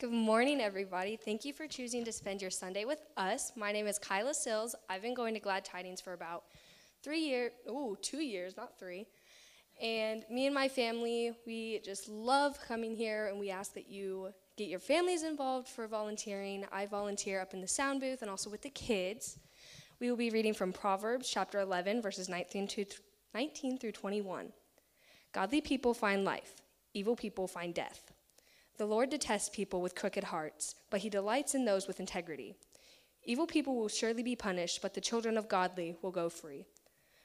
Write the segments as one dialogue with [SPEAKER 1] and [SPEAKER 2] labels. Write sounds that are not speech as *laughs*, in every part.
[SPEAKER 1] Good morning, everybody. Thank you for choosing to spend your Sunday with us. My name is Kyla Sills. I've been going to Glad Tidings for about three years, oh, two years, not three. And me and my family, we just love coming here, and we ask that you get your families involved for volunteering. I volunteer up in the sound booth and also with the kids. We will be reading from Proverbs chapter 11, verses 19, to, 19 through 21. Godly people find life, evil people find death. The Lord detests people with crooked hearts, but he delights in those with integrity. Evil people will surely be punished, but the children of godly will go free.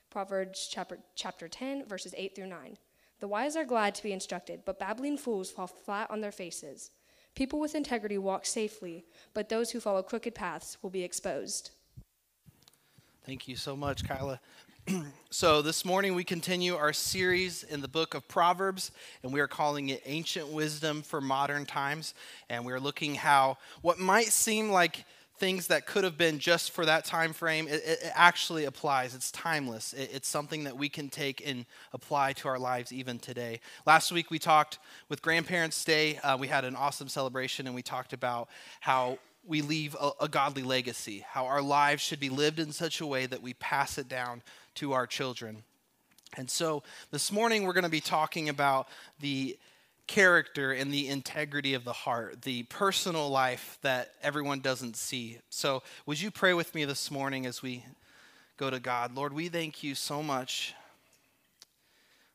[SPEAKER 1] Proverbs chapter, chapter 10, verses 8 through 9. The wise are glad to be instructed, but babbling fools fall flat on their faces. People with integrity walk safely, but those who follow crooked paths will be exposed.
[SPEAKER 2] Thank you so much, Kyla. *clears throat* so, this morning we continue our series in the book of Proverbs, and we are calling it Ancient Wisdom for Modern Times. And we're looking how what might seem like things that could have been just for that time frame it, it actually applies. It's timeless. It, it's something that we can take and apply to our lives even today. Last week we talked with grandparents day. Uh, we had an awesome celebration and we talked about how we leave a, a godly legacy how our lives should be lived in such a way that we pass it down to our children and so this morning we're going to be talking about the character and the integrity of the heart, the personal life that everyone doesn't see. So, would you pray with me this morning as we go to God? Lord, we thank you so much,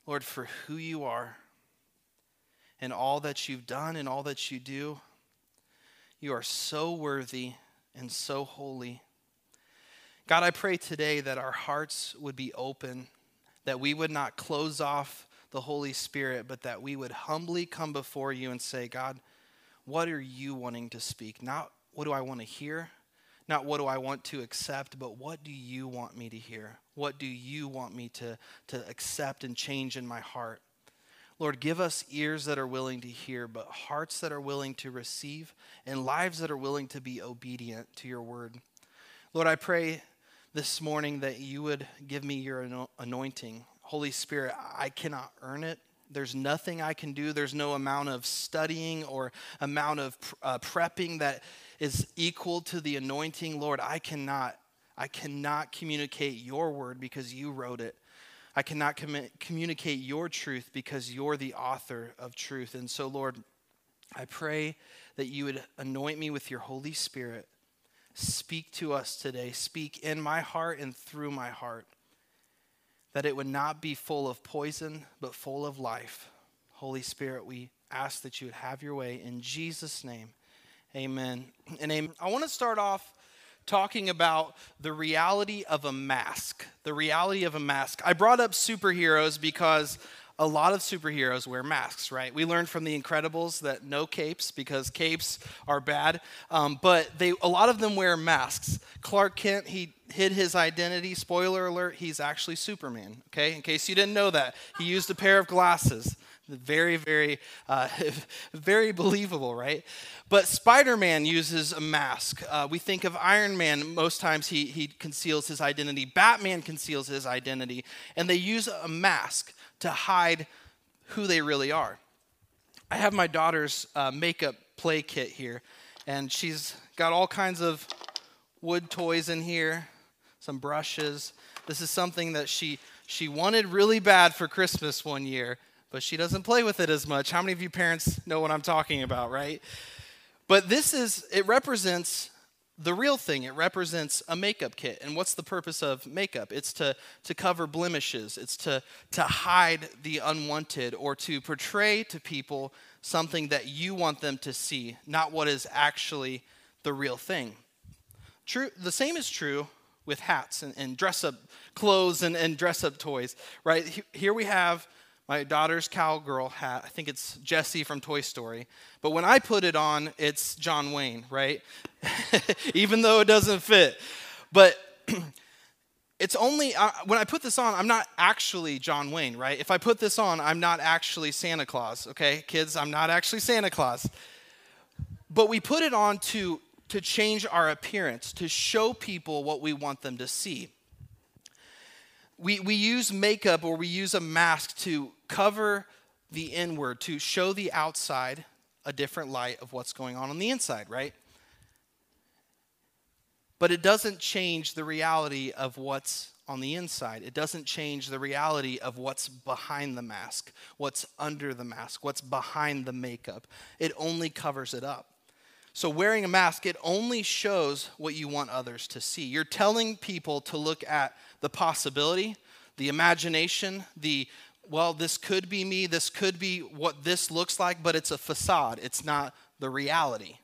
[SPEAKER 2] Lord, for who you are and all that you've done and all that you do. You are so worthy and so holy. God, I pray today that our hearts would be open, that we would not close off the Holy Spirit, but that we would humbly come before you and say, God, what are you wanting to speak? Not what do I want to hear? Not what do I want to accept, but what do you want me to hear? What do you want me to, to accept and change in my heart? Lord, give us ears that are willing to hear, but hearts that are willing to receive, and lives that are willing to be obedient to your word. Lord, I pray this morning that you would give me your anointing. Holy Spirit, I cannot earn it. There's nothing I can do. There's no amount of studying or amount of uh, prepping that is equal to the anointing. Lord, I cannot I cannot communicate your word because you wrote it. I cannot com- communicate your truth because you're the author of truth. And so, Lord, I pray that you would anoint me with your Holy Spirit. Speak to us today. Speak in my heart and through my heart that it would not be full of poison, but full of life. Holy Spirit, we ask that you would have your way in Jesus' name. Amen. And amen. I want to start off talking about the reality of a mask. The reality of a mask. I brought up superheroes because a lot of superheroes wear masks, right? We learned from the Incredibles that no capes because capes are bad, um, but they a lot of them wear masks. Clark Kent he hid his identity. Spoiler alert: he's actually Superman. Okay, in case you didn't know that, he used a pair of glasses. Very, very, uh, *laughs* very believable, right? But Spider Man uses a mask. Uh, we think of Iron Man, most times he, he conceals his identity. Batman conceals his identity. And they use a mask to hide who they really are. I have my daughter's uh, makeup play kit here, and she's got all kinds of wood toys in here, some brushes. This is something that she she wanted really bad for Christmas one year, but she doesn't play with it as much. How many of you parents know what I'm talking about, right? But this is it represents the real thing. It represents a makeup kit. And what's the purpose of makeup? It's to, to cover blemishes, it's to, to hide the unwanted or to portray to people something that you want them to see, not what is actually the real thing. True, the same is true with hats and, and dress up clothes and, and dress up toys, right? Here we have my daughter's cowgirl hat. I think it's Jesse from Toy Story. But when I put it on, it's John Wayne, right? *laughs* Even though it doesn't fit. But *clears throat* it's only, uh, when I put this on, I'm not actually John Wayne, right? If I put this on, I'm not actually Santa Claus, okay? Kids, I'm not actually Santa Claus. But we put it on to, to change our appearance, to show people what we want them to see we, we use makeup or we use a mask to cover the inward, to show the outside, a different light of what's going on on the inside, right? But it doesn't change the reality of what's on the inside. It doesn't change the reality of what's behind the mask, what's under the mask, what's behind the makeup. It only covers it up. So, wearing a mask, it only shows what you want others to see. You're telling people to look at the possibility, the imagination, the, well, this could be me, this could be what this looks like, but it's a facade. It's not the reality.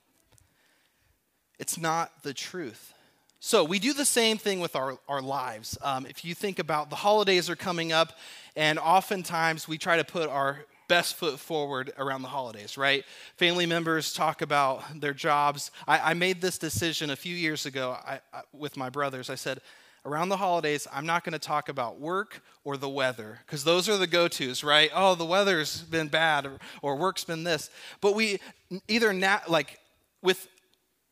[SPEAKER 2] It's not the truth. So, we do the same thing with our, our lives. Um, if you think about the holidays are coming up, and oftentimes we try to put our best foot forward around the holidays, right? Family members talk about their jobs. I, I made this decision a few years ago I, I, with my brothers. I said, around the holidays, I'm not going to talk about work or the weather because those are the go tos, right? Oh, the weather's been bad or, or work's been this. But we either, na- like, with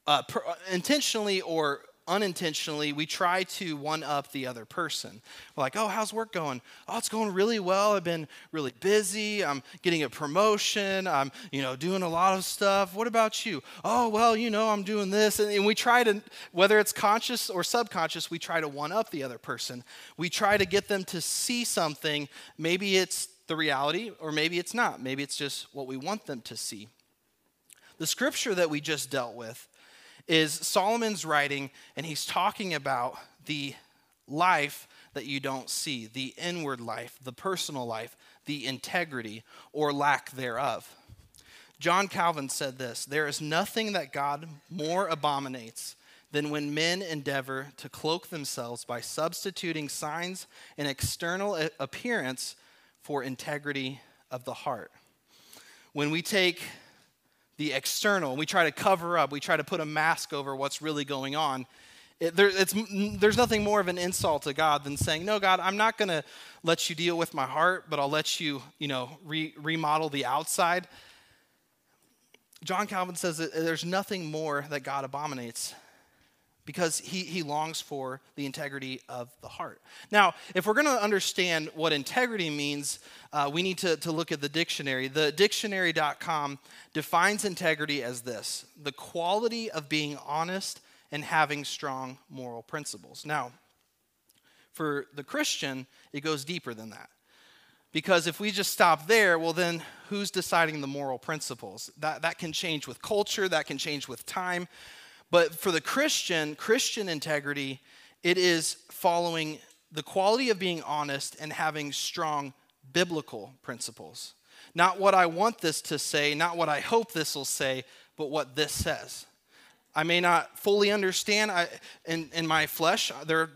[SPEAKER 2] uh, intentionally or unintentionally, we try to one up the other person. We're like, oh, how's work going? Oh, it's going really well. I've been really busy. I'm getting a promotion. I'm, you know, doing a lot of stuff. What about you? Oh, well, you know, I'm doing this. And, we try to, whether it's conscious or subconscious, we try to one up the other person. We try to get them to see something. Maybe it's the reality, or maybe it's not. Maybe it's just what we want them to see. The scripture that we just dealt with is Solomon's writing, and he's talking about the life that you don't see, the inward life, the personal life, the integrity or lack thereof. John Calvin said this There is nothing that God more abominates than when men endeavor to cloak themselves by substituting signs and external appearance for integrity of the heart. When we take the external. We try to cover up, we try to put a mask over what's really going on. It, there, there's nothing more of an insult to God than saying, No, God, I'm not going to let you deal with my heart, but I'll let you, you know, re- remodel the outside. John Calvin says that there's nothing more that God abominates because he, he longs for the integrity of the heart. Now, if we're going to understand what integrity means, uh, we need to, to look at the dictionary. The dictionary.com defines integrity as this the quality of being honest and having strong moral principles. Now, for the Christian, it goes deeper than that. Because if we just stop there, well, then who's deciding the moral principles? That, that can change with culture, that can change with time. But for the Christian, Christian integrity, it is following the quality of being honest and having strong biblical principles. Not what I want this to say, not what I hope this will say, but what this says. I may not fully understand. I, in, in my flesh, there are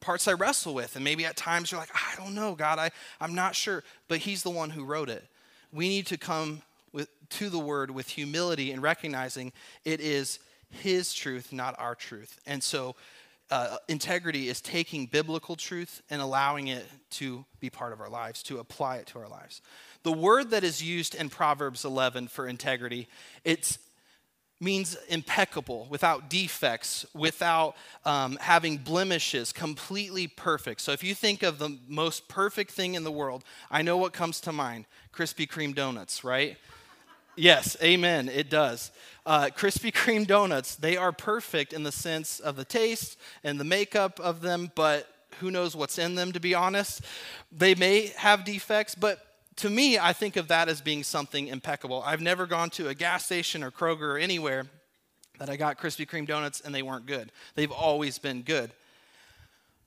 [SPEAKER 2] parts I wrestle with. And maybe at times you're like, I don't know, God, I, I'm not sure. But He's the one who wrote it. We need to come with, to the Word with humility and recognizing it is his truth, not our truth. And so uh, integrity is taking biblical truth and allowing it to be part of our lives, to apply it to our lives. The word that is used in Proverbs 11 for integrity, it means impeccable, without defects, without um, having blemishes, completely perfect. So if you think of the most perfect thing in the world, I know what comes to mind Krispy Kreme donuts, right? Yes, amen. It does. Uh, Krispy Kreme donuts, they are perfect in the sense of the taste and the makeup of them, but who knows what's in them, to be honest. They may have defects, but to me, I think of that as being something impeccable. I've never gone to a gas station or Kroger or anywhere that I got Krispy Kreme donuts and they weren't good. They've always been good.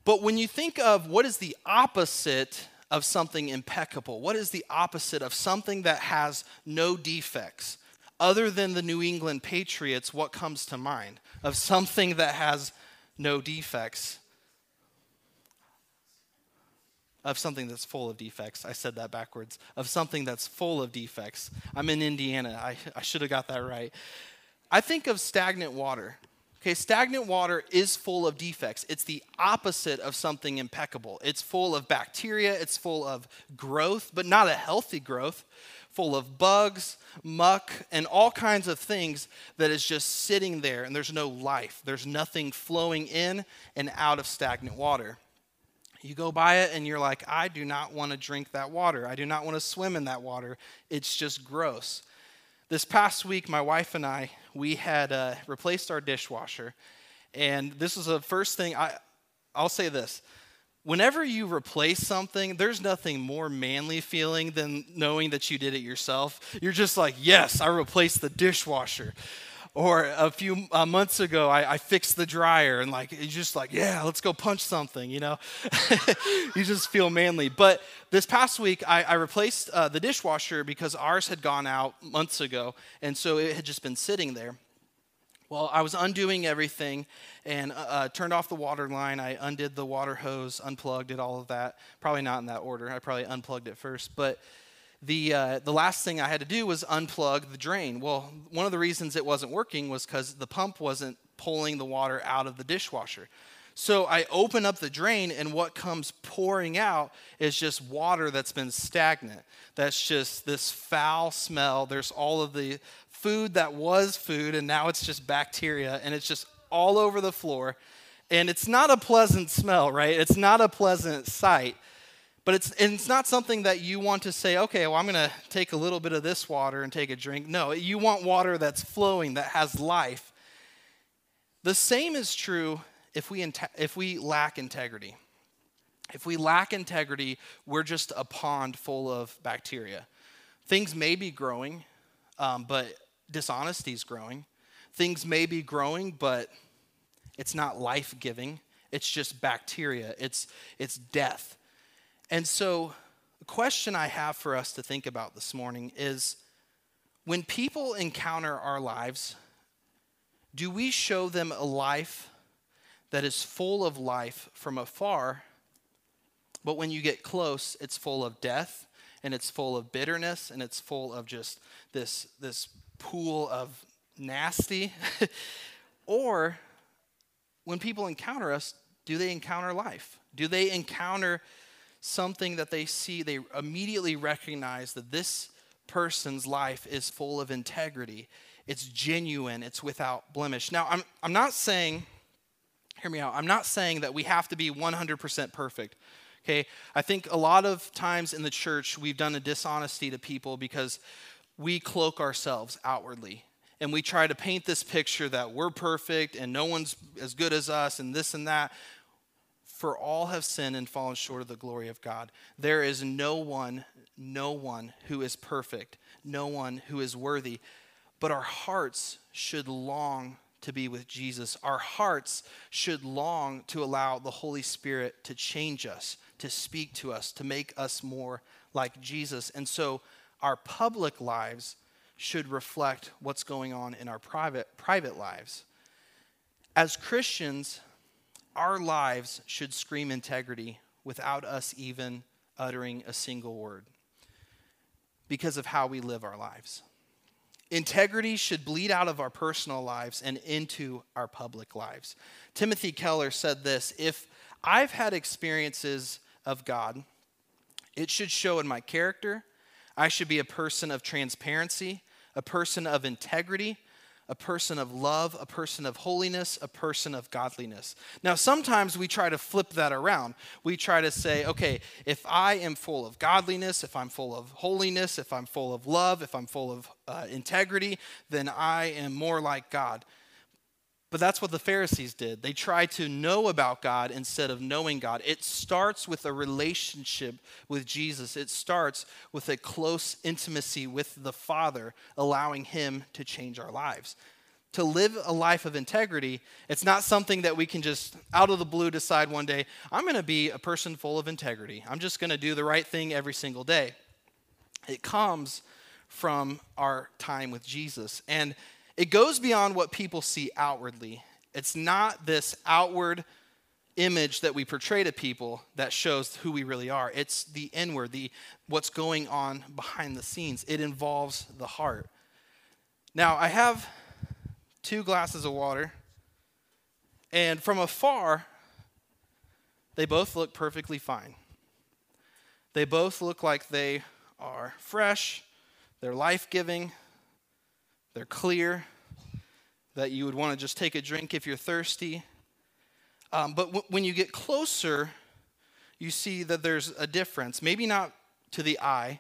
[SPEAKER 2] But when you think of what is the opposite of something impeccable? What is the opposite of something that has no defects? Other than the New England Patriots, what comes to mind of something that has no defects? Of something that's full of defects. I said that backwards. Of something that's full of defects. I'm in Indiana. I, I should have got that right. I think of stagnant water. Okay, stagnant water is full of defects. It's the opposite of something impeccable. It's full of bacteria, it's full of growth, but not a healthy growth, full of bugs, muck, and all kinds of things that is just sitting there and there's no life. There's nothing flowing in and out of stagnant water. You go by it and you're like, I do not want to drink that water. I do not want to swim in that water. It's just gross. This past week, my wife and I, we had uh, replaced our dishwasher. And this was the first thing I, I'll say this. Whenever you replace something, there's nothing more manly feeling than knowing that you did it yourself. You're just like, yes, I replaced the dishwasher. Or a few uh, months ago, I, I, fixed the dryer, and like, you're just like, yeah, let's go punch something, you know? *laughs* you just feel manly. But this past week, I, I replaced uh, the dishwasher because ours had gone out months ago, and so it had just been sitting there. Well, I was undoing everything and uh, uh turned off the water line. I undid the water hose, unplugged it, all of that. Probably not in that order. I probably unplugged it first. But the, uh, the last thing I had to do was unplug the drain. Well, one of the reasons it wasn't working was because the pump wasn't pulling the water out of the dishwasher. So I open up the drain, and what comes pouring out is just water that's been stagnant. That's just this foul smell. There's all of the food that was food, and now it's just bacteria, and it's just all over the floor. And it's not a pleasant smell, right? It's not a pleasant sight. But it's, it's not something that you want to say, okay, well, I'm going to take a little bit of this water and take a drink. No, you want water that's flowing, that has life. The same is true if we, if we lack integrity. If we lack integrity, we're just a pond full of bacteria. Things may be growing, um, but dishonesty is growing. Things may be growing, but it's not life giving. It's just bacteria, it's, it's death. And so, the question I have for us to think about this morning is when people encounter our lives, do we show them a life that is full of life from afar, but when you get close, it's full of death and it's full of bitterness and it's full of just this, this pool of nasty? *laughs* or when people encounter us, do they encounter life? Do they encounter something that they see, they immediately recognize that this person's life is full of integrity. It's genuine, it's without blemish. Now, I'm, I'm not saying, hear me out, I'm not saying that we have to be 100% perfect. Okay, I think a lot of times in the church we've done a dishonesty to people because we cloak ourselves outwardly and we try to paint this picture that we're perfect and no one's as good as us and this and that. For all have sinned and fallen short of the glory of God. There is no one, no one who is perfect, no one who is worthy. But our hearts should long to be with Jesus. Our hearts should long to allow the Holy Spirit to change us, to speak to us, to make us more like Jesus. And so our public lives should reflect what's going on in our private private lives. As Christians, our lives should scream integrity without us even uttering a single word because of how we live our lives. Integrity should bleed out of our personal lives and into our public lives. Timothy Keller said this If I've had experiences of God, it should show in my character. I should be a person of transparency, a person of integrity, a person of love, a person of holiness, a person of godliness. Now, sometimes we try to flip that around. We try to say, okay, if I am full of godliness, if I'm full of holiness, if I'm full of love, if I'm full of uh, integrity, then I am more like God. But that's what the Pharisees did. They tried to know about God instead of knowing God. It starts with a relationship with Jesus, it starts with a close intimacy with the Father, allowing Him to change our lives. To live a life of integrity, it's not something that we can just out of the blue decide one day, I'm going to be a person full of integrity. I'm just going to do the right thing every single day. It comes from our time with Jesus. And it goes beyond what people see outwardly. It's not this outward image that we portray to people that shows who we really are. It's the inward, the what's going on behind the scenes. It involves the heart. Now, I have two glasses of water, and from afar, they both look perfectly fine. They both look like they are fresh, they're life giving, they're clear, that you would want to just take a drink if you're thirsty. Um, but w- when you get closer, you see that there's a difference. Maybe not to the eye,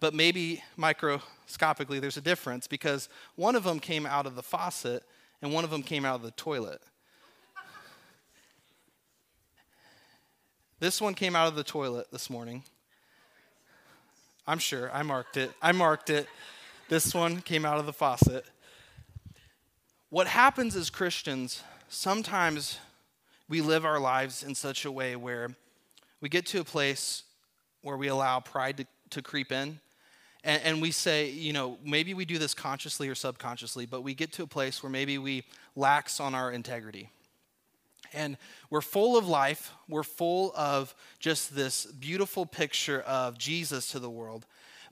[SPEAKER 2] but maybe microscopically microscopically, there's a difference because one of them came out of the faucet and one of them came out of the toilet. this one came out of the toilet this morning. I'm sure. I marked it. I marked it. This one came out of the faucet. What happens as Christians, sometimes we live our lives in such a way where we get to a place where we allow pride to, to creep in. And, and we say, you know, maybe we do this consciously or subconsciously, but we get to a place where maybe we lax on our integrity. And we're full of life. We're full of just this beautiful picture of Jesus to the world.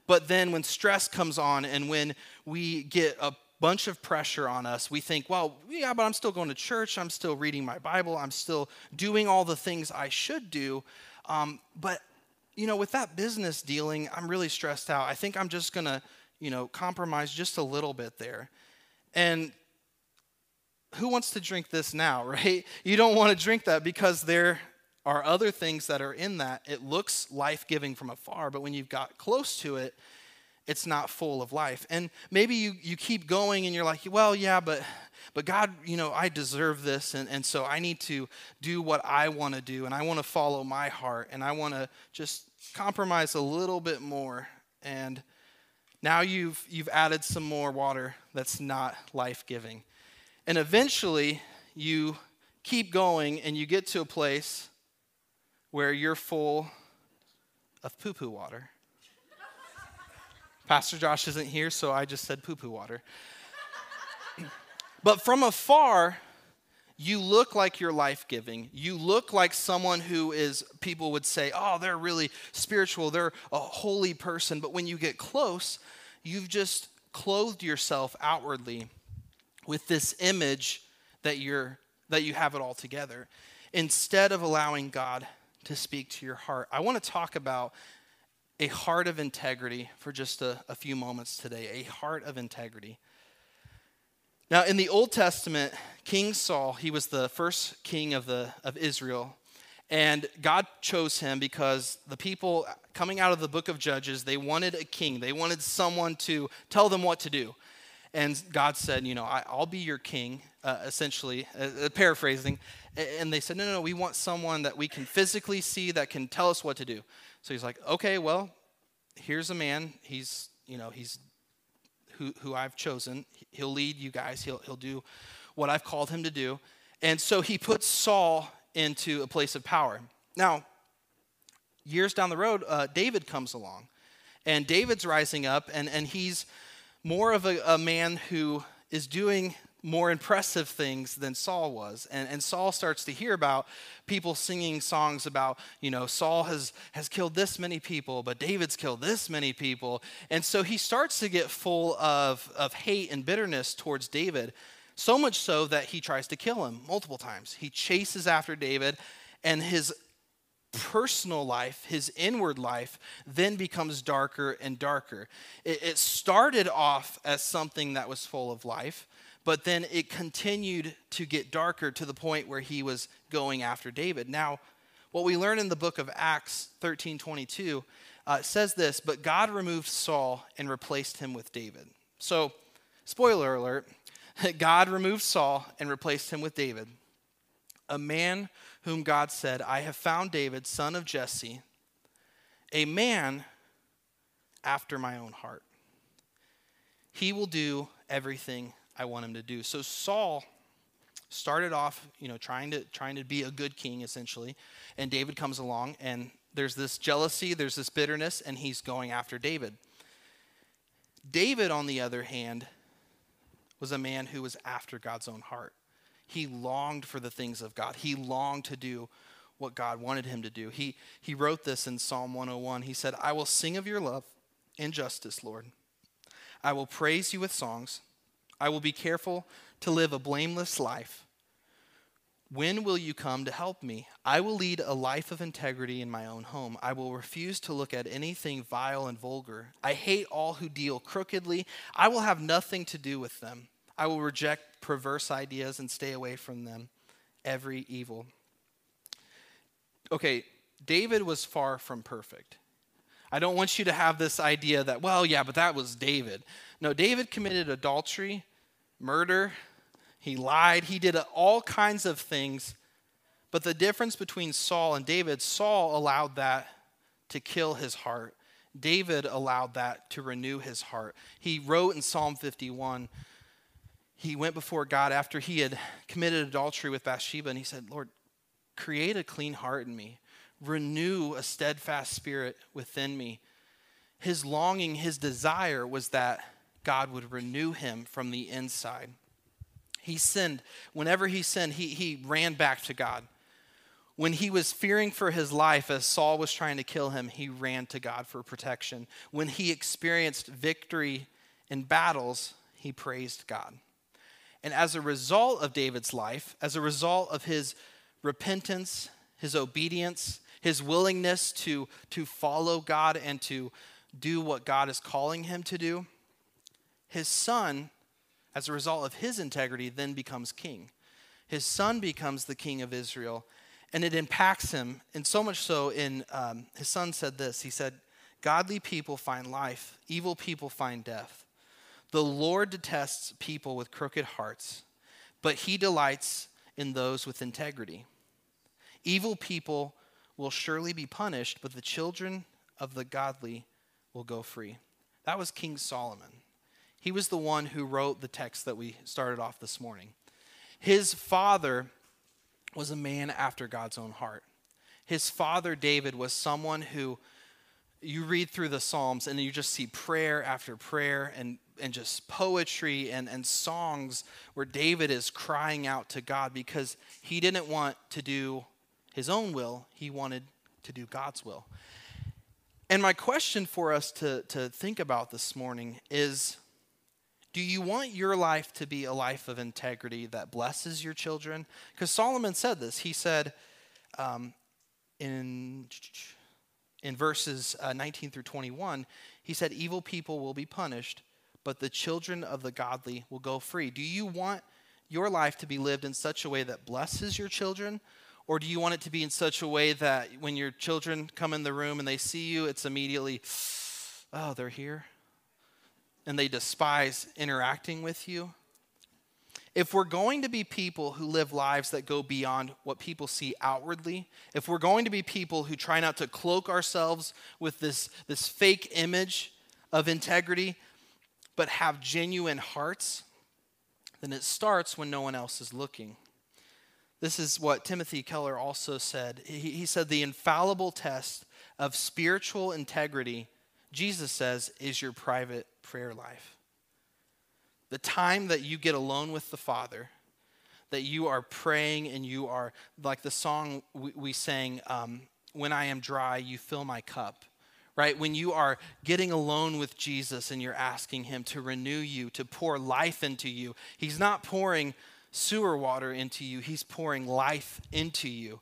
[SPEAKER 2] But then when stress comes on and when we get a bunch of pressure on us, we think, well, yeah, but I'm still going to church. I'm still reading my Bible. I'm still doing all the things I should do. Um, but, you know, with that business dealing, I'm really stressed out. I think I'm just going to, you know, compromise just a little bit there. And who wants to drink this now, *laughs* right? You don't want to drink that because there are other things that are in that. It looks life giving from afar, but when you've got close to it, it's not full of life. And maybe you, you keep going and you're like, well, yeah, but but God, you know, I deserve this, and, and so I need to do what I want to do, and I want to follow my heart, and I want to just compromise a little bit more. And now you've you've added some more water that's not life-giving. And eventually you keep going and you get to a place where you're full of poo poo water. Pastor Josh isn't here, so I just said poo poo water. but from afar, you look like you're life giving. You look like someone who is, people would say, oh, they're really spiritual, they're a holy person. But when you get close, you've just clothed yourself outwardly with this image that you're that you have it all together instead of allowing God to speak to your heart. I want to talk about a heart of integrity for just a, a few moments today. A heart of integrity. Now, in the Old Testament, King Saul, he was the first king of, the, of Israel. And God chose him because the people coming out of the book of Judges, they wanted a king. They wanted someone to tell them what to do. And God said, You know, I, will be your king, uh, essentially, uh, uh, paraphrasing. And they said, No, no, no, we want someone that we can physically see that can tell us what to do. So he's like, Okay, well, here's a man. He's, you know, he's who, who I've chosen. He'll lead you guys, he'll, he'll do what I've called him to do. And so he puts Saul into a place of power. Now, years down the road, uh, David comes along. And David's rising up, and, and he's more of a, a man who is doing more impressive things than Saul was. And, and Saul starts to hear about people singing songs about, you know, Saul has, has killed this many people, but David's killed this many people. And so he starts to get full of, of hate and bitterness towards David, so much so that he tries to kill him multiple times. He chases after David, and his personal life, his inward life, then becomes darker and darker. It, it, started off as something that was full of life, but then it continued to get darker to the point where he was going after David. Now, what we learn in the book of Acts 13 22 uh, says this, but God removed Saul and replaced him with David. So, spoiler alert, *laughs* God removed Saul and replaced him with David, a man whom God said, I have found David, son of Jesse, a man after my own heart. He will do everything I want him to do. So Saul started off, you know, trying to trying to be a good king essentially, and David comes along and there's this jealousy, there's this bitterness and he's going after David. David on the other hand was a man who was after God's own heart. He longed for the things of God. He longed to do what God wanted him to do. He, he wrote this in Psalm 101. He said, I will sing of your love and justice, Lord. I will praise you with songs. I will be careful to live a blameless life. When will you come to help me? I will lead a life of integrity in my own home. I will refuse to look at anything vile and vulgar. I hate all who deal crookedly. I will have nothing to do with them. I will reject perverse ideas and stay away from them, every evil. Okay, David was far from perfect. I don't want you to have this idea that, well, yeah, but that was David. No, David committed adultery, murder, he lied, he did all kinds of things. But the difference between Saul and David, Saul allowed that to kill his heart. David allowed that to renew his heart. He wrote in Psalm 51, he went before God after he had committed adultery with Bathsheba, and he said, Lord, create a clean heart in me, renew a steadfast spirit within me. His longing, his desire was that God would renew him from the inside. He sinned. Whenever he sinned, he, he ran back to God. When he was fearing for his life as Saul was trying to kill him, he ran to God for protection. When he experienced victory in battles, he praised God. And as a result of David's life, as a result of his repentance, his obedience, his willingness to, to follow God and to do what God is calling him to do, his son, as a result of his integrity, then becomes king. His son becomes the king of Israel, and it impacts him. And so much so, in um, his son said this He said, Godly people find life, evil people find death. The Lord detests people with crooked hearts, but he delights in those with integrity. Evil people will surely be punished, but the children of the godly will go free. That was King Solomon. He was the one who wrote the text that we started off this morning. His father was a man after God's own heart. His father, David, was someone who you read through the Psalms and you just see prayer after prayer and, and just poetry and, and songs where David is crying out to God because he didn't want to do his own will, he wanted to do God's will. And my question for us to, to think about this morning is do you want your life to be a life of integrity that blesses your children? Because Solomon said this. He said um, in, in verses uh, 19 through 21, he said, Evil people will be punished, but the children of the godly will go free. Do you want your life to be lived in such a way that blesses your children? Or do you want it to be in such a way that when your children come in the room and they see you, it's immediately, oh, they're here? and they despise interacting with you. If we're going to be people who live lives that go beyond what people see outwardly, if we're going to be people who try not to cloak ourselves with this, this fake image of integrity, but have genuine hearts, then it starts when no one else is looking. This is what Timothy Keller also said. He, he said, The infallible test of spiritual integrity, Jesus says, is your private prayer life. The time that you get alone with the Father, that you are praying and you are, like the song we, we sang, um, When I Am Dry, You Fill My Cup right? When you are getting alone with Jesus and you're asking Him to renew you, to pour life into you, He's not pouring sewer water into you, He's pouring life into you.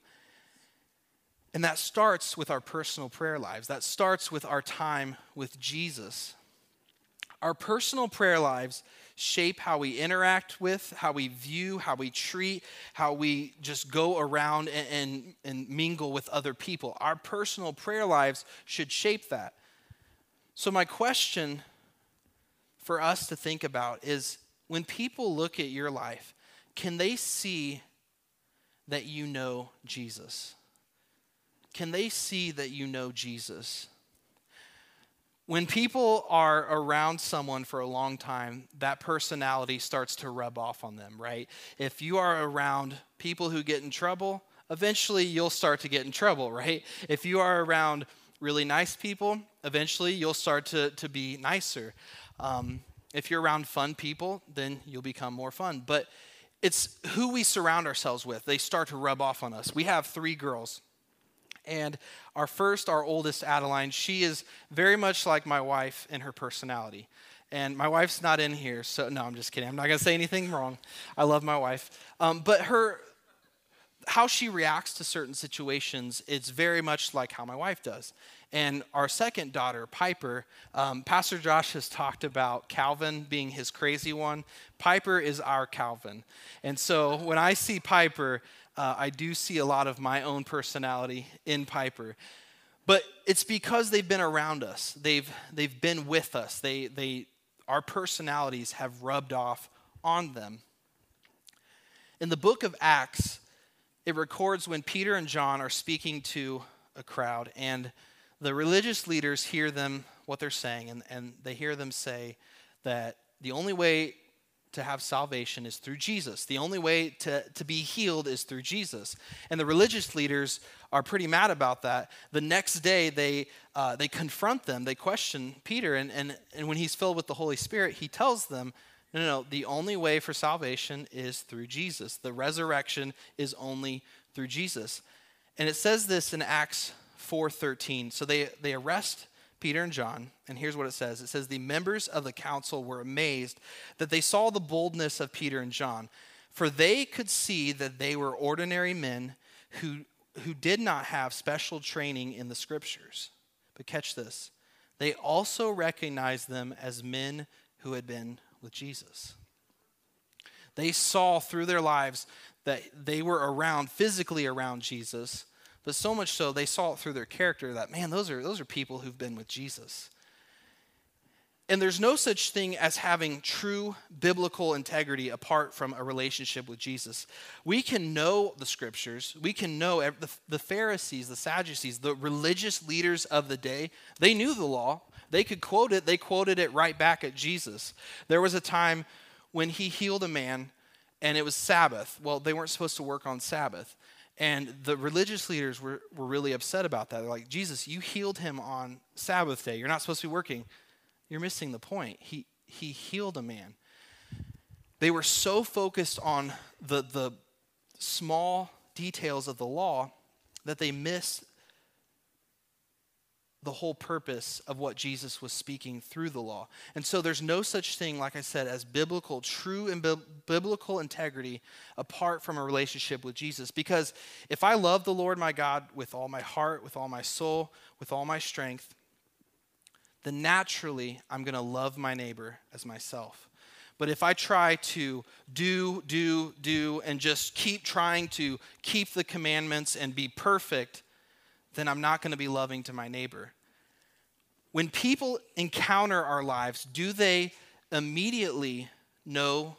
[SPEAKER 2] And that starts with our personal prayer lives, that starts with our time with Jesus. Our personal prayer lives shape how we interact with, how we view, how we treat, how we just go around and, and, and, mingle with other people. Our personal prayer lives should shape that. So, my question for us to think about is when people look at your life, can they see that you know Jesus? Can they see that you know Jesus? When people are around someone for a long time, that personality starts to rub off on them, right? If you are around people who get in trouble, eventually you'll start to get in trouble, right? If you are around really nice people, eventually you'll start to, to be nicer. Um, if you're around fun people, then you'll become more fun. But it's who we surround ourselves with. They start to rub off on us. We have three girls. And our first, our oldest, Adeline, she is very much like my wife in her personality. And my wife's not in here, so no, I'm just kidding. I'm not gonna say anything wrong. I love my wife. Um, but her, how she reacts to certain situations, it's very much like how my wife does. And our second daughter, Piper, um, Pastor Josh has talked about Calvin being his crazy one. Piper is our Calvin. And so when I see Piper, uh, I do see a lot of my own personality in Piper. But it's because they've been around us. They've, they've been with us. They, they, our personalities have rubbed off on them. In the book of Acts, it records when Peter and John are speaking to a crowd, and the religious leaders hear them, what they're saying, and, and they hear them say that the only way to have salvation is through Jesus. The only way to, to be healed is through Jesus. And the religious leaders are pretty mad about that. The next day, they, uh, they confront them, they question Peter, and, and, and when he's filled with the Holy Spirit, he tells them, no, no, no, the only way for salvation is through Jesus. The resurrection is only through Jesus. And it says this in Acts 4:13. So they, they arrest Peter and John, and here's what it says it says, The members of the council were amazed that they saw the boldness of Peter and John, for they could see that they were ordinary men who, who did not have special training in the scriptures. But catch this they also recognized them as men who had been with Jesus. They saw through their lives that they were around, physically around Jesus, but so much so they saw it through their character that, man, those are, those are people who've been with Jesus. And there's no such thing as having true biblical integrity apart from a relationship with Jesus. We can know the scriptures. We can know the, the Pharisees, the Sadducees, the religious leaders of the day. They knew the law. They could quote it. They quoted it right back at Jesus. There was a time when he healed a man and it was Sabbath. Well, they weren't supposed to work on Sabbath. And the religious leaders were, were really upset about that. They're like, Jesus, you healed him on Sabbath day. You're not supposed to be working. You're missing the point. He, he healed a man. They were so focused on the, the small details of the law that they missed the whole purpose of what Jesus was speaking through the law. And so there's no such thing, like I said, as biblical, true and bi- biblical integrity apart from a relationship with Jesus. Because if I love the Lord my God with all my heart, with all my soul, with all my strength, then naturally I'm going to love my neighbor as myself. But if I try to do, do, do, and just keep trying to keep the commandments and be perfect, then I'm not going to be loving to my neighbor. When people encounter our lives, do they immediately know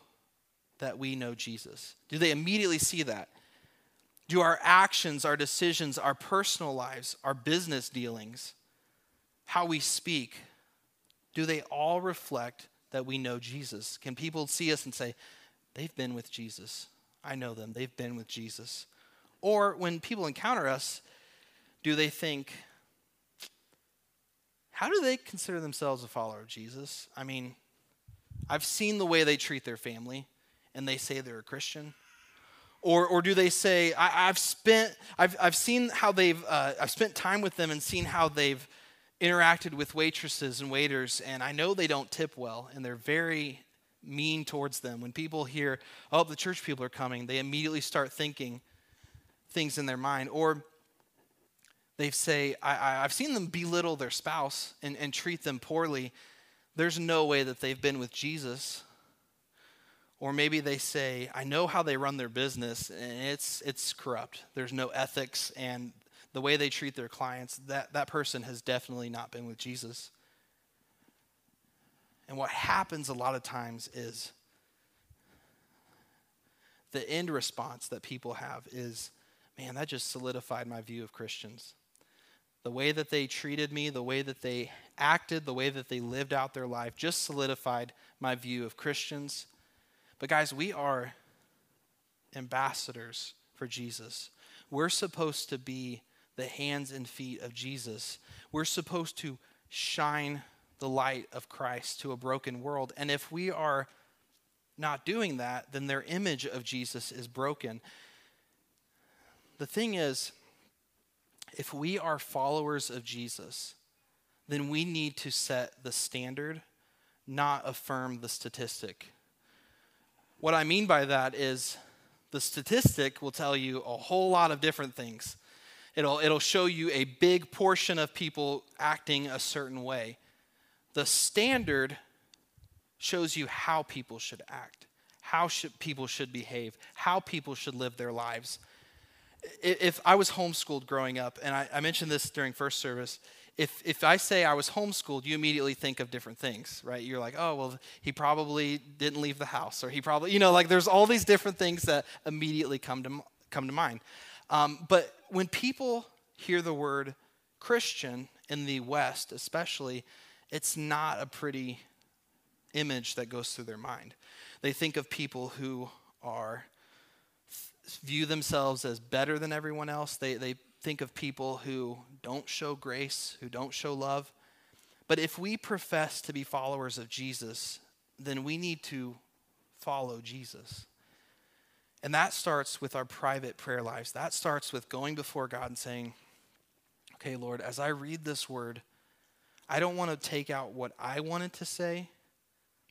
[SPEAKER 2] that we know Jesus? Do they immediately see that? Do our actions, our decisions, our personal lives, our business dealings, how we speak, do they all reflect that we know Jesus? Can people see us and say, they've been with Jesus? I know them, they've been with Jesus. Or when people encounter us, do they think, how do they consider themselves a follower of Jesus? I mean, I've seen the way they treat their family and they say they're a Christian. Or, or do they say, I, have spent, I've, I've seen how they've, uh, I've spent time with them and seen how they've interacted with waitresses and waiters, and I know they don't tip well, and they're very mean towards them. When people hear, oh, the church people are coming, they immediately start thinking things in their mind. Or they say, I, have seen them belittle their spouse and, and treat them poorly. There's no way that they've been with Jesus. Or maybe they say, I know how they run their business and it's, it's corrupt. There's no ethics and the way they treat their clients, that, that person has definitely not been with Jesus. And what happens a lot of times is the end response that people have is, man, that just solidified my view of Christians the way that they treated me, the way that they acted, the way that they lived out their life just solidified my view of Christians. But, guys, we are ambassadors for Jesus. We're supposed to be the hands and feet of Jesus. We're supposed to shine the light of Christ to a broken world. And if we are not doing that, then their image of Jesus is broken. The thing is, if we are followers of Jesus, then we need to set the standard, not affirm the statistic. What I mean by that is the statistic will tell you a whole lot of different things. It'll, it'll show you a big portion of people acting a certain way. The standard shows you how people should act, how should, people should behave, how people should live their lives. If I was homeschooled growing up, and I, I, mentioned this during first service, if, if I say I was homeschooled, you immediately think of different things, right? You're like, oh, well, he probably didn't leave the house, or he probably, you know, like there's all these different things that immediately come to, come to mind. Um, but when people hear the word Christian in the West, especially, it's not a pretty image that goes through their mind. They think of people who are view themselves as better than everyone else. They, they think of people who don't show grace, who don't show love. But if we profess to be followers of Jesus, then we need to follow Jesus. And that starts with our private prayer lives. That starts with going before God and saying, okay, Lord, as I read this word, I don't want to take out what I wanted to say.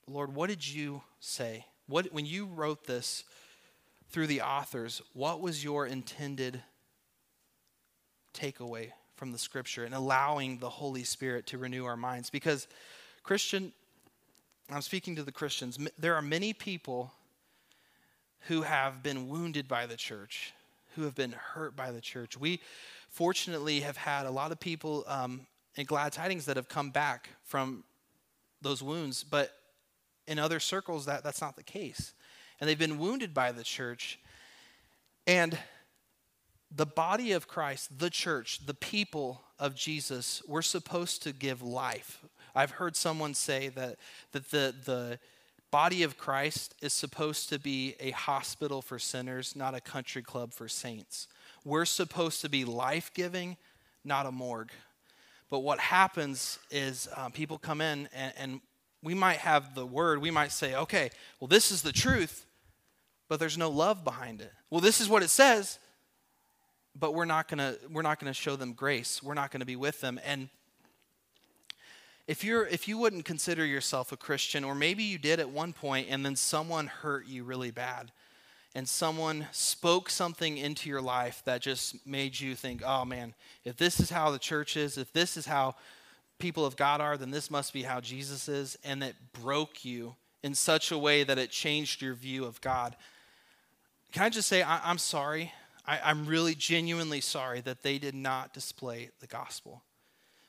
[SPEAKER 2] Lord, what did you say? What, when you wrote this through the authors, what was your intended takeaway from the scripture and allowing the Holy Spirit to renew our minds? Because, Christian, I'm speaking to the Christians, there are many people who have been wounded by the church, who have been hurt by the church. We fortunately have had a lot of people um, in glad tidings that have come back from those wounds, but in other circles, that, that's not the case. And they've been wounded by the church. And the body of Christ, the church, the people of Jesus, we're supposed to give life. I've heard someone say that, that the, the body of Christ is supposed to be a hospital for sinners, not a country club for saints. We're supposed to be life giving, not a morgue. But what happens is uh, people come in and, and we might have the word, we might say, okay, well, this is the truth, but there's no love behind it. Well, this is what it says, but we're not gonna we're not gonna show them grace. We're not gonna be with them. And if you're if you wouldn't consider yourself a Christian, or maybe you did at one point and then someone hurt you really bad, and someone spoke something into your life that just made you think, oh man, if this is how the church is, if this is how people of God are, then this must be how Jesus is, and it broke you in such a way that it changed your view of God. Can I just say, I, am sorry. I, I'm really genuinely sorry that they did not display the gospel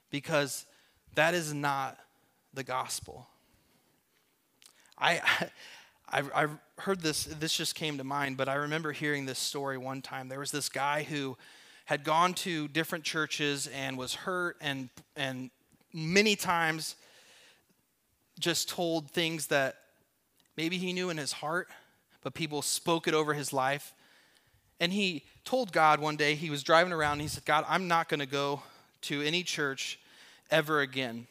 [SPEAKER 2] because that is not the gospel. I, *laughs* I, I heard this, this just came to mind, but I remember hearing this story one time. There was this guy who had gone to different churches and was hurt and, and many times just told things that maybe he knew in his heart, but people spoke it over his life. And he told God one day, he was driving around, and he said, God, I'm not going to go to any church ever again.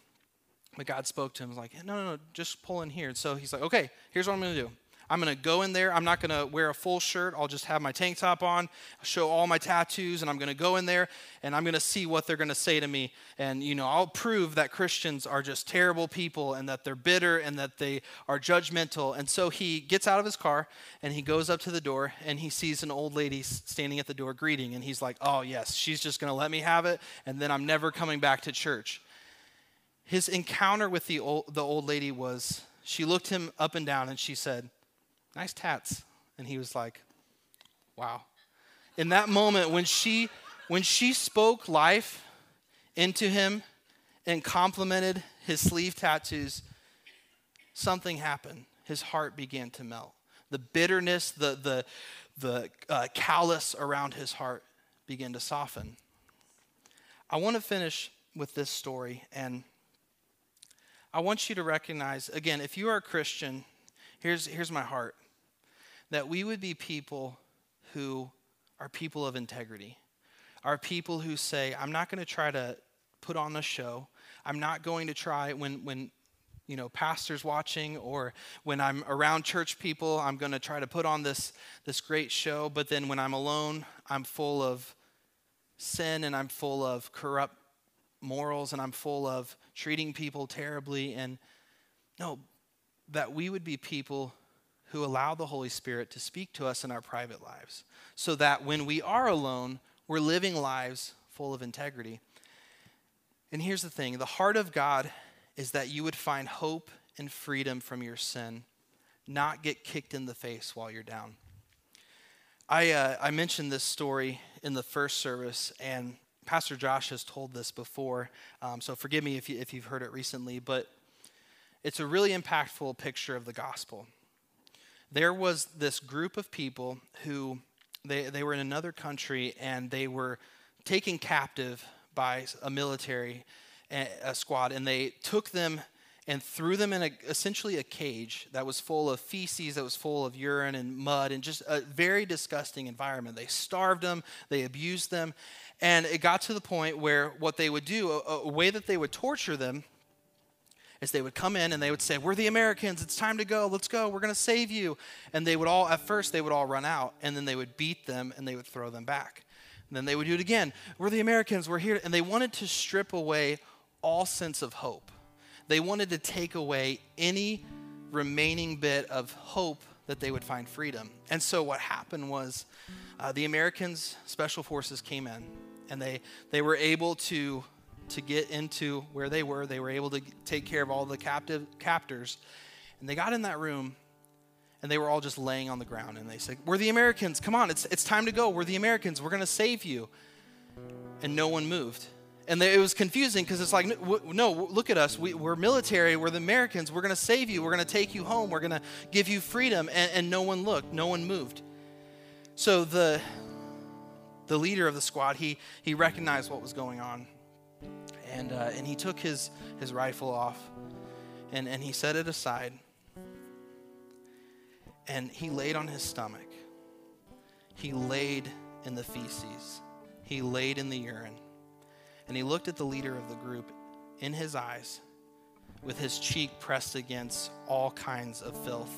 [SPEAKER 2] But God spoke to him, like, no, no, no, just pull in here. And so he's like, okay, here's what I'm going to do. I'm going to go in there. I'm not going to wear a full shirt. I'll just have my tank top on, show all my tattoos, and I'm going to go in there and I'm going to see what they're going to say to me. And, you know, I'll prove that Christians are just terrible people and that they're bitter and that they are judgmental. And so he gets out of his car and he goes up to the door and he sees an old lady standing at the door greeting. And he's like, oh, yes, she's just going to let me have it. And then I'm never coming back to church. His encounter with the old, the old lady was she looked him up and down and she said, nice tats. And he was like, wow. In that moment, when she, when she spoke life into him and complimented his sleeve tattoos, something happened. His heart began to melt. The bitterness, the, the, the uh, callous around his heart began to soften. I want to finish with this story, and I want you to recognize again, if you are a Christian, here's, here's my heart that we would be people who are people of integrity, are people who say, I'm not going to try to put on a show. I'm not going to try when, when you know, pastors watching or when I'm around church people, I'm going to try to put on this, this great show. But then when I'm alone, I'm full of sin and I'm full of corrupt morals and I'm full of treating people terribly. And no, that we would be people who allow the Holy Spirit to speak to us in our private lives so that when we are alone, we're living lives full of integrity. And here's the thing the heart of God is that you would find hope and freedom from your sin, not get kicked in the face while you're down. I, uh, I mentioned this story in the first service, and Pastor Josh has told this before, um, so forgive me if, you, if you've heard it recently, but it's a really impactful picture of the gospel. There was this group of people who they, they were in another country and they were taken captive by a military a squad, and they took them and threw them in a, essentially a cage that was full of feces, that was full of urine and mud, and just a very disgusting environment. They starved them, they abused them, and it got to the point where what they would do, a, a way that they would torture them, is they would come in and they would say, We're the Americans, it's time to go, let's go, we're gonna save you. And they would all, at first, they would all run out, and then they would beat them and they would throw them back. And then they would do it again. We're the Americans, we're here. And they wanted to strip away all sense of hope. They wanted to take away any remaining bit of hope that they would find freedom. And so what happened was uh, the Americans, special forces came in and they, they were able to, to get into where they were. They were able to take care of all the captive captors. And they got in that room and they were all just laying on the ground and they said, We're the Americans. Come on, it's, it's time to go. We're the Americans. We're going to save you. And no one moved and they, it was confusing because it's like no look at us we, are military we're the americans we're going to save you we're going to take you home we're going to give you freedom and, and, no one looked no one moved so the the leader of the squad he he recognized what was going on and uh, and he took his his rifle off and and he set it aside and he laid on his stomach he laid in the feces he laid in the urine and he looked at the leader of the group in his eyes with his cheek pressed against all kinds of filth.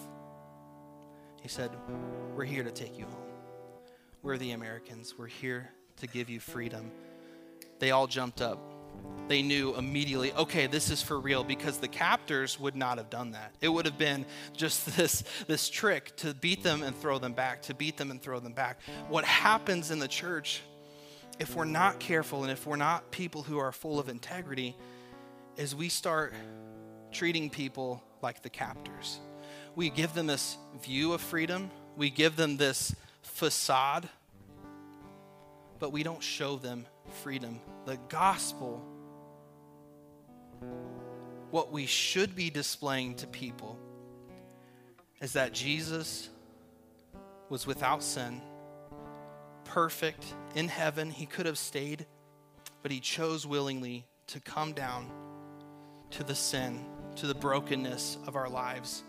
[SPEAKER 2] He said, We're here to take you home. We're the Americans. We're here to give you freedom. They all jumped up. They knew immediately, okay, this is for real because the captors would not have done that. It would have been just *laughs* this, this trick to beat them and throw them back, to beat them and throw them back. What happens in the church if we're not careful and if we're not people who are full of integrity, is we start treating people like the captors. We give them this view of freedom, we give them this facade, but we don't show them freedom. The gospel, what we should be displaying to people, is that Jesus was without sin perfect in heaven. He could have stayed, but he chose willingly to come down to the sin, to the brokenness of our lives.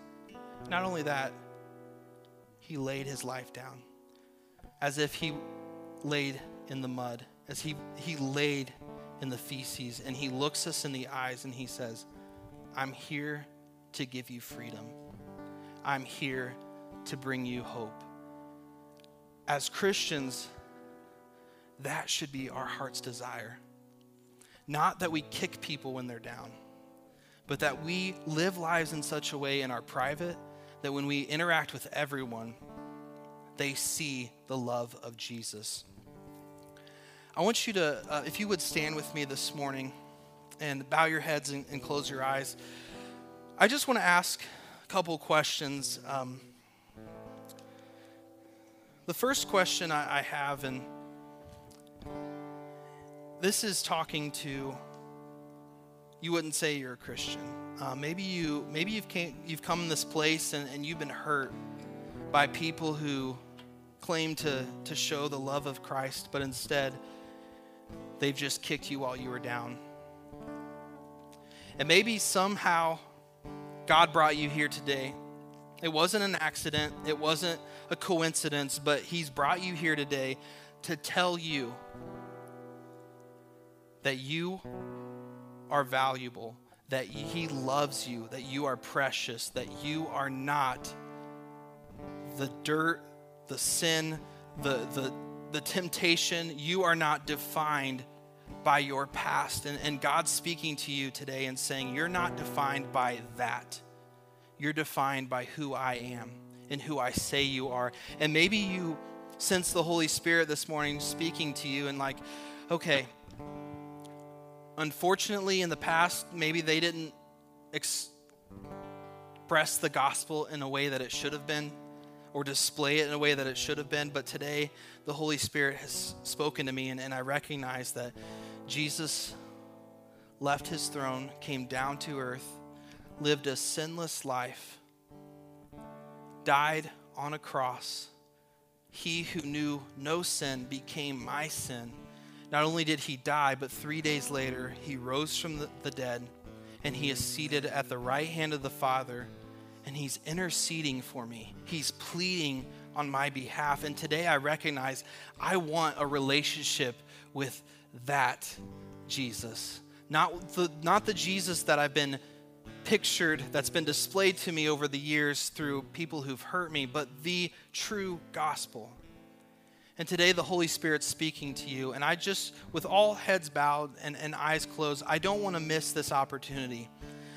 [SPEAKER 2] Not only that, he laid his life down as if he laid in the mud, as he, he laid in the feces, and he looks us in the eyes and he says, I'm here to give you freedom. I'm here to bring you hope as Christians, that should be our heart's desire. Not that we kick people when they're down, but that we live lives in such a way in our private that when we interact with everyone, they see the love of Jesus. I want you to, uh, if you would stand with me this morning and bow your heads and, and close your eyes. I just want to ask a couple questions. Um, the first question I, I have, and this is talking to you wouldn't say you're a Christian. Uh, maybe you maybe you've came, you've come in this place and, and you've been hurt by people who claim to to show the love of Christ, but instead they've just kicked you while you were down. And maybe somehow God brought you here today it wasn't an accident, it wasn't a coincidence, but He's brought you here today to tell you that you are valuable, that He loves you, that you are precious, that you are not the dirt, the sin, the, the, the temptation. You are not defined by your past. And, and God's speaking to you today and saying, You're not defined by that you're defined by who I am and who I say you are. And maybe you sense the Holy Spirit this morning speaking to you and, like, okay, unfortunately, in the past, maybe they didn't express the gospel in a way that it should have been. or display it in a way that it should have been. But today, the Holy Spirit has spoken to me, and, and I recognize that Jesus left his throne, came down to earth, lived a sinless life, died on a cross. He who knew no sin became my sin. Not only did he die, but three days later, he rose from the, dead and he is seated at the right hand of the Father and he's interceding for me. He's pleading on my behalf. And today I recognize I want a relationship with that Jesus. Not the, not the Jesus that I've been pictured, that's been displayed to me over the years through people who've hurt me, but the true gospel. And today the Holy Spirit's speaking to you. And I just, with all heads bowed and, and eyes closed, I don't want to miss this opportunity.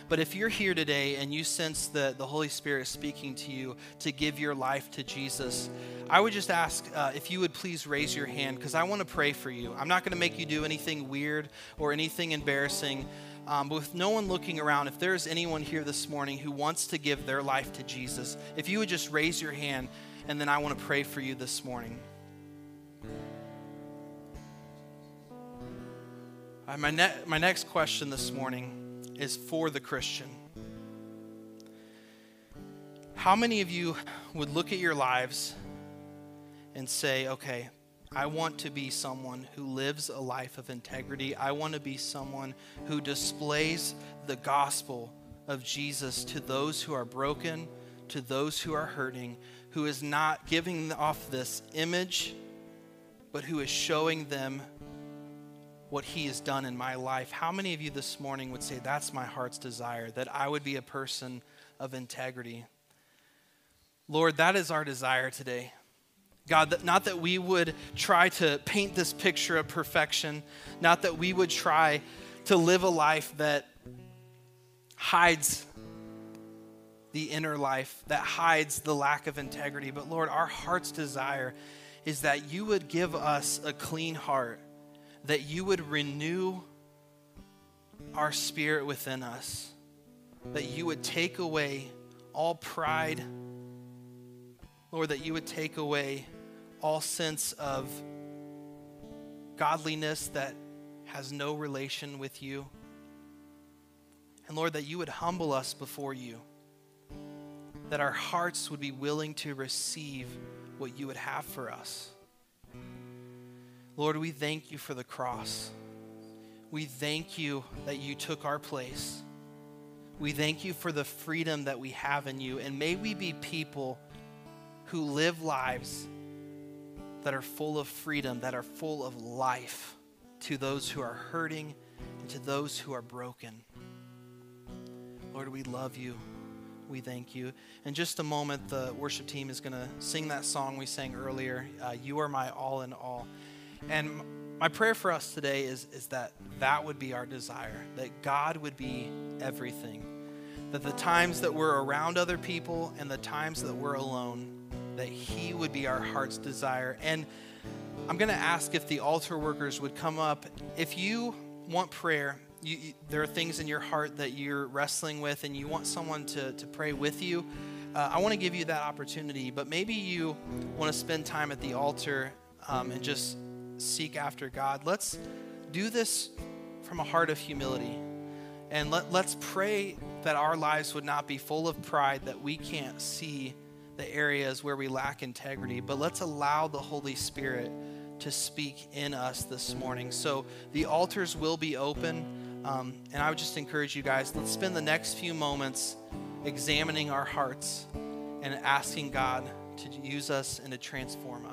[SPEAKER 2] But if you're here today and you sense that the Holy Spirit is speaking to you to give your life to Jesus, I would just ask uh, if you would please raise your hand because I want to pray for you. I'm not going to make you do anything weird or anything embarrassing. Um, but with no one looking around, if there's anyone here this morning who wants to give their life to Jesus, if you would just raise your hand, and then I want to pray for you this morning. My, ne- my next question this morning is for the Christian. How many of you would look at your lives and say, okay, I want to be someone who lives a life of integrity. I want to be someone who displays the gospel of Jesus to those who are broken, to those who are hurting, who is not giving off this image, but who is showing them what he has done in my life. How many of you this morning would say, That's my heart's desire, that I would be a person of integrity? Lord, that is our desire today. God, that not that we would try to paint this picture of perfection, not that we would try to live a life that hides the inner life, that hides the lack of integrity, but Lord, our heart's desire is that you would give us a clean heart that you would renew our spirit within us, that you would take away all pride, Lord, that you would take away all sense of godliness that has no relation with you. And Lord, that you would humble us before you, that our hearts would be willing to receive what you would have for us. Lord, we thank you for the cross. We thank you that you took our place. We thank you for the freedom that we have in you. And may we be people who live lives that are full of freedom, that are full of life to those who are hurting and to those who are broken. Lord, we love you. We thank you. In just a moment, the worship team is going to sing that song we sang earlier uh, You Are My All in All. And my prayer for us today is, is that that would be our desire, that God would be everything. That the times that we're around other people and the times that we're alone, that He would be our heart's desire. And I'm going to ask if the altar workers would come up. If you want prayer, you, there are things in your heart that you're wrestling with and you want someone to, to pray with you, uh, I want to give you that opportunity. But maybe you want to spend time at the altar um, and just seek after God. Let's do this from a heart of humility. And let, let's pray that our lives would not be full of pride, that we can't see the areas where we lack integrity, but let's allow the Holy Spirit to speak in us this morning. So the altars will be open. Um, and I would just encourage you guys, let's spend the next few moments examining our hearts and asking God to use us and to transform